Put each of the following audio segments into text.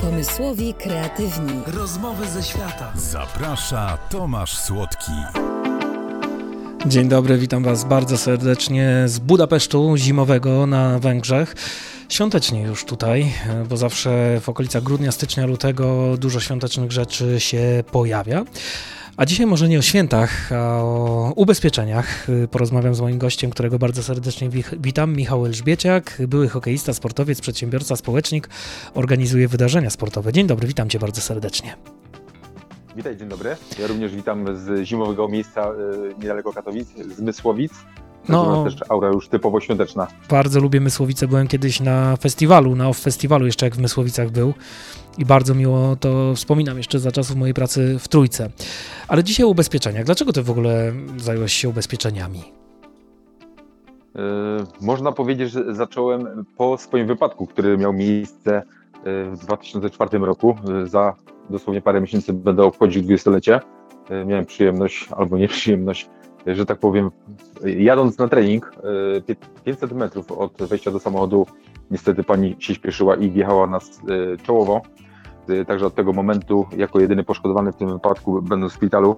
Pomysłowi kreatywni. Rozmowy ze świata. Zaprasza Tomasz Słodki. Dzień dobry, witam Was bardzo serdecznie z Budapesztu zimowego na Węgrzech. Świątecznie już tutaj, bo zawsze w okolicach grudnia, stycznia, lutego dużo świątecznych rzeczy się pojawia. A dzisiaj może nie o świętach, a o ubezpieczeniach. Porozmawiam z moim gościem, którego bardzo serdecznie witam, Michał Elżbieciak, były hokeista, sportowiec, przedsiębiorca, społecznik, organizuje wydarzenia sportowe. Dzień dobry, witam Cię bardzo serdecznie. Witaj, dzień dobry. Ja również witam z zimowego miejsca y, niedaleko Katowic, z Mysłowic. No, też aura już typowo świąteczna. Bardzo lubię Mysłowice. Byłem kiedyś na festiwalu, na OFF festiwalu jeszcze jak w Mysłowicach był i bardzo miło to wspominam jeszcze za czasów mojej pracy w Trójce. Ale dzisiaj o ubezpieczeniach. Dlaczego ty w ogóle zająłeś się ubezpieczeniami? Yy, można powiedzieć, że zacząłem po swoim wypadku, który miał miejsce w 2004 roku. Za dosłownie parę miesięcy będę obchodził dwudziestolecie. Miałem przyjemność albo nieprzyjemność że tak powiem, jadąc na trening 500 e, metrów od wejścia do samochodu, niestety pani się śpieszyła i wjechała nas e, czołowo. E, także od tego momentu, jako jedyny poszkodowany w tym wypadku, będąc w szpitalu,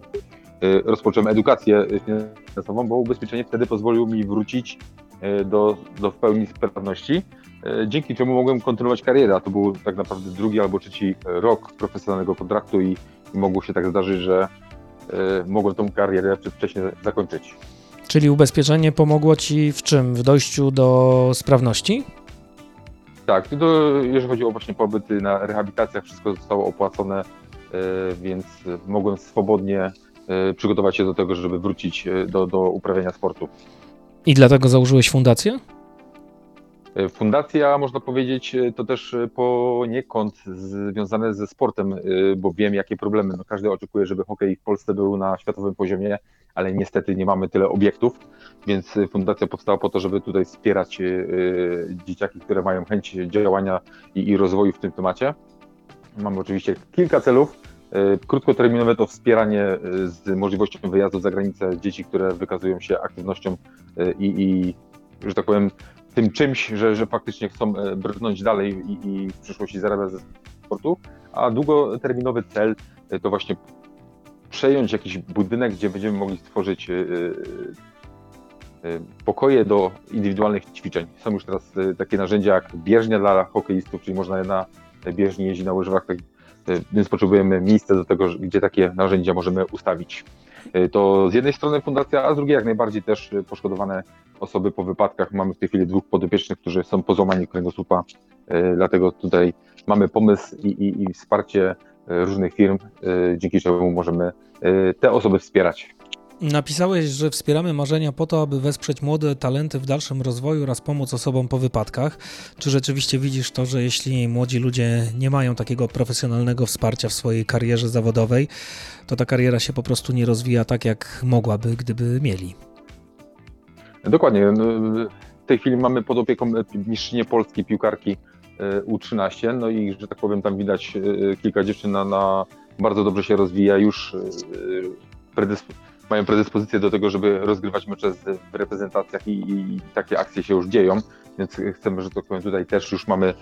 rozpocząłem edukację finansową, bo ubezpieczenie wtedy pozwoliło mi wrócić do, do w pełni sprawności, dzięki czemu mogłem kontynuować karierę. A to był tak naprawdę drugi albo trzeci rok profesjonalnego kontraktu i, i mogło się tak zdarzyć, że mogłem tą karierę przedwcześnie zakończyć. Czyli ubezpieczenie pomogło Ci w czym? W dojściu do sprawności? Tak, to, jeżeli chodzi o właśnie pobyty na rehabilitacjach, wszystko zostało opłacone, y, więc mogłem swobodnie y, przygotować się do tego, żeby wrócić do, do uprawiania sportu. I dlatego założyłeś fundację? E, fundacja, można powiedzieć, e, to też e, poniekąd związane ze sportem, bo wiem, jakie problemy. No, każdy oczekuje, żeby hokej w Polsce był na światowym poziomie, ale niestety nie mamy tyle obiektów, więc fundacja powstała po to, żeby tutaj wspierać dzieciaki, które mają chęć działania i, rozwoju w tym temacie. Mamy oczywiście kilka celów. Krótkoterminowe to wspieranie z możliwością wyjazdu za granicę dzieci, które wykazują się aktywnością i, i że tak powiem, tym czymś, że, że faktycznie chcą e, brnąć dalej i, i w przyszłości zarabiać ze sportu, a długoterminowy cel e, to właśnie przejąć jakiś budynek, gdzie będziemy mogli stworzyć e, pokoje do indywidualnych ćwiczeń. Są już teraz takie narzędzia jak bieżnia dla hokeistów, czyli można na bieżni jeździć na łyżwach, tak, więc potrzebujemy miejsca do tego, gdzie takie narzędzia możemy ustawić. To z jednej strony fundacja, a z drugiej jak najbardziej też poszkodowane osoby po wypadkach. Mamy w tej chwili dwóch podopiecznych, którzy są po złamaniu kręgosłupa, e, dlatego tutaj mamy pomysł i, i, i wsparcie e, różnych firm, e, dzięki czemu możemy te osoby wspierać. Napisałeś, że wspieramy marzenia po to, aby wesprzeć młode talenty w dalszym rozwoju oraz pomóc osobom po wypadkach. Czy rzeczywiście widzisz to, że jeśli młodzi ludzie nie mają takiego profesjonalnego wsparcia w swojej karierze zawodowej, to ta kariera się po prostu nie rozwija tak, jak mogłaby, gdyby mieli? Dokładnie. No, w tej chwili mamy pod opieką mistrzynię polskiej piłkarki e, U13, no i że tak powiem, tam widać e, kilka dziewczyn na, na bardzo dobrze się rozwija, już e, predysp mają predyspozycję do tego, żeby rozgrywać mecze w reprezentacjach i, i, takie akcje się już dzieją, więc chcemy, że tak powiem, tutaj też już mamy,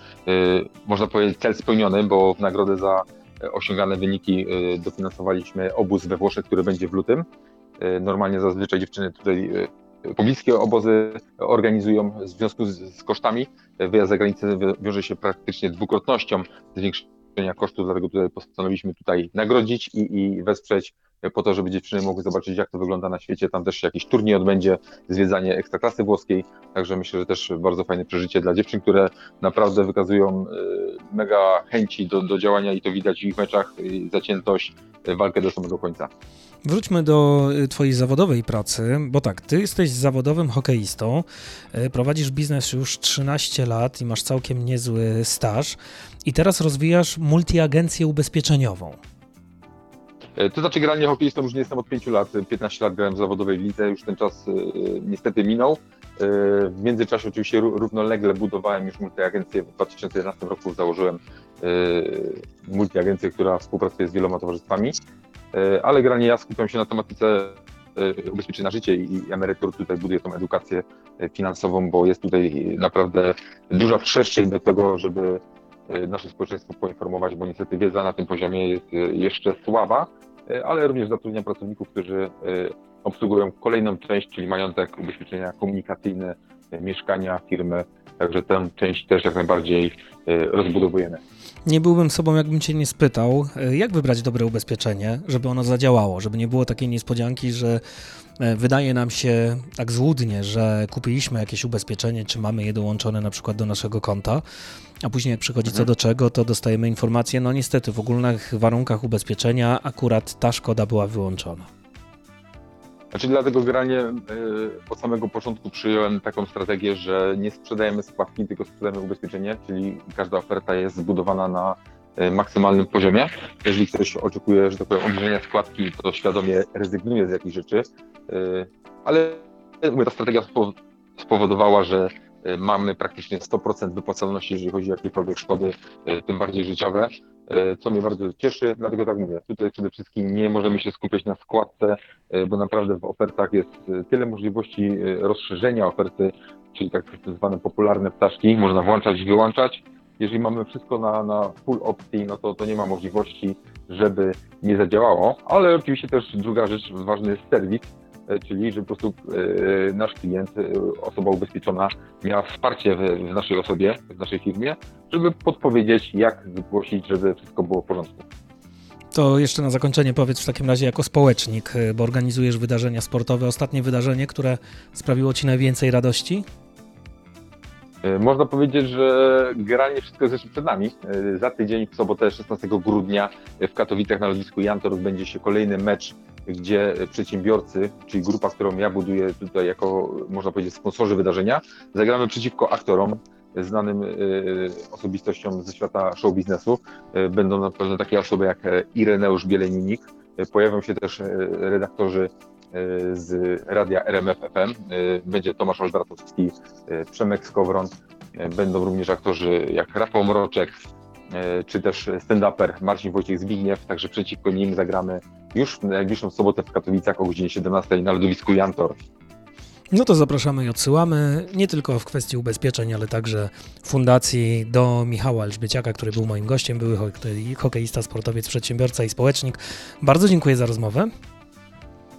można powiedzieć, cel spełniony, bo w nagrodę za osiągane wyniki dofinansowaliśmy obóz we Włoszech, który będzie w lutym. Normalnie zazwyczaj dziewczyny tutaj pobliskie obozy organizują w związku z, z kosztami. Wyjazd za granicę wiąże się praktycznie dwukrotnością zwiększenia kosztów, dlatego tutaj postanowiliśmy tutaj nagrodzić i, i wesprzeć po to, żeby dziewczyny mogły zobaczyć, jak to wygląda na świecie. Tam też jakiś turniej odbędzie, zwiedzanie ekstraklasy włoskiej. Także myślę, że też bardzo fajne przeżycie dla dziewczyn, które naprawdę wykazują y, mega chęci do, do działania i to widać w ich meczach, zaciętość, walkę do samego końca. Wróćmy do y, Twojej zawodowej pracy, bo tak, Ty jesteś zawodowym hokeistą, y, prowadzisz biznes już 13 lat i masz całkiem niezły staż i teraz rozwijasz multiagencję ubezpieczeniową. E, to znaczy granie hokeistą już nie jestem od 5 lat, 15 lat grałem w zawodowej lidze, już ten czas e, niestety minął. E, w międzyczasie oczywiście równolegle budowałem już multiagencję. W 2011 roku założyłem multiagencję, która współpracuje z wieloma towarzystwami, ale granie ja skupiam się na tematyce ubezpieczeń na życie i emerytur. Tutaj buduję tą edukację finansową, bo jest tutaj naprawdę duża przestrzeń do tego, żeby nasze społeczeństwo poinformować, bo niestety wiedza na tym poziomie jest e, jeszcze słaba, e, ale również zatrudnia pracowników, którzy obsługują kolejną część, czyli majątek, ubezpieczenia komunikacyjne, mieszkania, firmy, także tę część też jak najbardziej rozbudowujemy. Nie byłbym sobą, jakbym cię nie spytał, jak wybrać dobre ubezpieczenie, żeby ono zadziałało, żeby nie było takiej niespodzianki, że E, wydaje nam się tak złudnie, że kupiliśmy jakieś ubezpieczenie, czy mamy je dołączone na przykład do naszego konta, a później jak przychodzi mhm. co do czego, to dostajemy informację, no niestety w ogólnych warunkach ubezpieczenia akurat ta szkoda była wyłączona. Znaczy dlatego generalnie yy, od samego początku przyjąłem taką strategię, że nie sprzedajemy składki, tylko sprzedajemy ubezpieczenie, czyli każda oferta jest zbudowana na E, maksymalnym poziomie. Jeżeli ktoś oczekuje, że tak powiem, obniżenia składki, to świadomie rezygnuje z jakichś rzeczy, e, ale mówię, ta strategia spowodowała, że mamy praktycznie 100% wypłacalności, jeżeli chodzi o jakiekolwiek szkody, tym bardziej życiowe, co mnie bardzo cieszy, dlatego tak mówię, tutaj przede wszystkim nie możemy się skupiać na składce, bo naprawdę w ofertach jest tyle możliwości rozszerzenia oferty, czyli tak zwane popularne ptaszki, można włączać i wyłączać, jeżeli mamy wszystko na, na full opcji, no to, to nie ma możliwości, żeby nie zadziałało, ale oczywiście też druga rzecz, ważny jest serwis, e, czyli żeby po prostu e, nasz klient, e, osoba ubezpieczona miała wsparcie w, naszej osobie, w naszej firmie, żeby podpowiedzieć, jak zgłosić, żeby wszystko było w porządku. To jeszcze na zakończenie powiedz w takim razie jako społecznik, bo organizujesz wydarzenia sportowe. Ostatnie wydarzenie, które sprawiło Ci najwięcej radości? E, można powiedzieć, że generalnie wszystko jest jeszcze przed nami. E, za tydzień, w sobotę 16 grudnia w Katowicach na lotnisku Jantor odbędzie się kolejny mecz, gdzie przedsiębiorcy, czyli grupa, którą ja buduję tutaj jako, można powiedzieć, sponsorzy wydarzenia, zagramy przeciwko aktorom, znanym e, osobistościom ze świata show biznesu. Będą na pewno takie osoby jak Ireneusz Bieleninik. Pojawią się też redaktorzy E, z radia RMF FM. E, będzie Tomasz Olbratowski, e, Przemek Skowron. Będą również aktorzy jak Rafał Mroczek, czy też stand-uper Marcin Wojciech Zbigniew, także przeciwko nim zagramy już w najbliższą sobotę w Katowicach o godzinie 17 na lodowisku Jantor. No to zapraszamy i odsyłamy nie tylko w kwestii ubezpieczeń, ale także fundacji do Michała Elżbieciaka, który był moim gościem, były hokeista, sportowiec, przedsiębiorca i społecznik. Bardzo dziękuję za rozmowę.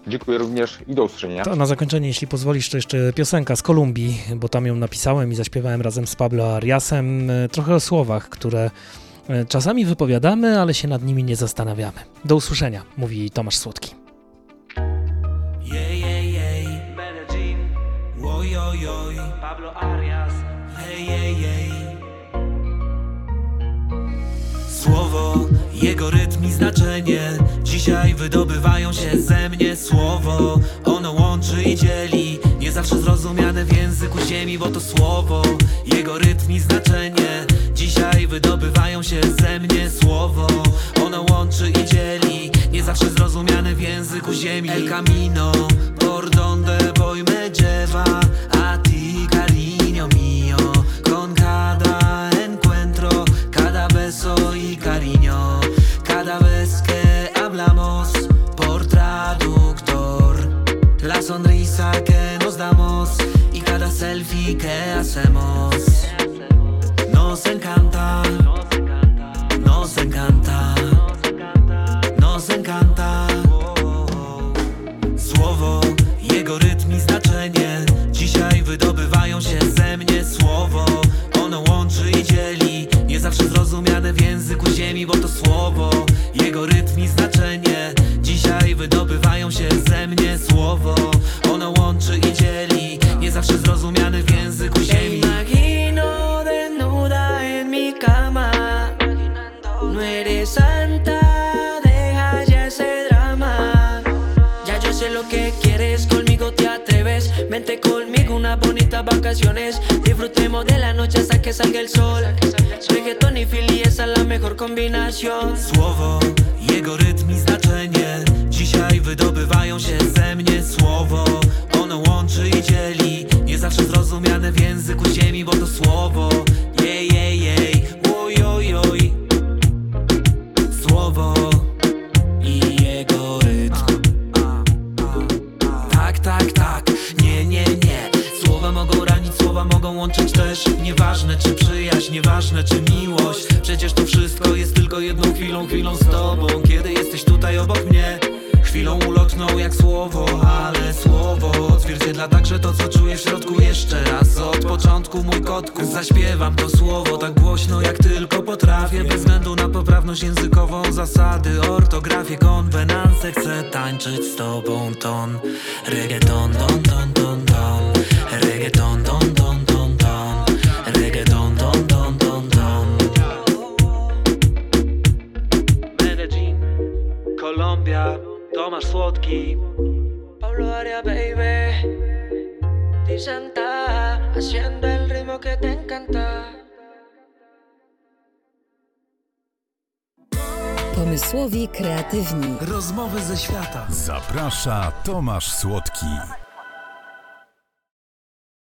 Dziękuję również i do usłyszenia. To na zakończenie, jeśli pozwolisz, to jeszcze piosenka z Kolumbii, bo tam ją napisałem i zaśpiewałem razem z Pablo Ariasem. Trochę o słowach, które e, czasami wypowiadamy, ale się nad nimi nie zastanawiamy. Do usłyszenia, mówi Tomasz Słodki. Pablo Arias. Słowo, jego rytm i znaczenie Dzisiaj wydobywają się ze mnie słowo. Ono łączy i dzieli Nie zawsze zrozumiane w języku ziemi Bo to słowo, jego rytm i znaczenie. Dzisiaj wydobywają się ze mnie słowo. Ono łączy i dzieli Nie zawsze zrozumiane w języku ziemi. El camino, sonrisa que nos damos y cada selfie que hacemos? Nos encanta, nos encanta, nos encanta. Słowo, jego rytm i znaczenie. Dzisiaj wydobywają się ze mnie słowo. Ono łączy i dzieli. Nie zawsze zrozumiane w języku ziemi, bo to słowo. Jego rytm i znaczenie. Dzisiaj wydobywają się ze Disfrutemos de la noche hasta que salga el sol. Reggaeton y Philly, esa es la mejor combinación. Słowo, jego rytm łączyć też. Nieważne czy przyjaźń, nieważne czy miłość. Jest tylko jedną chwilą, chwilą z tobą. Kiedy jesteś tutaj obok mnie Chwilą ulotną jak słowo, ale słowo Odzwierciedla także to co czuję w środku. Jeszcze raz Od początku mój kotku. Zaśpiewam to słowo tak głośno jak tylko potrafię. Bez względu na poprawność językową Zasady, ortografię, konwenanse. Chcę tańczyć z tobą ton. Reggaeton, don, don, don, don Reggaeton, don, don, don Colombia, Tomasz Słodki Pablo Aria, baby. Tisanta, haciendo el ritmo que te encanta. Pomysłowi kreatywni. Rozmowy ze świata Zaprasza Tomasz Słodki.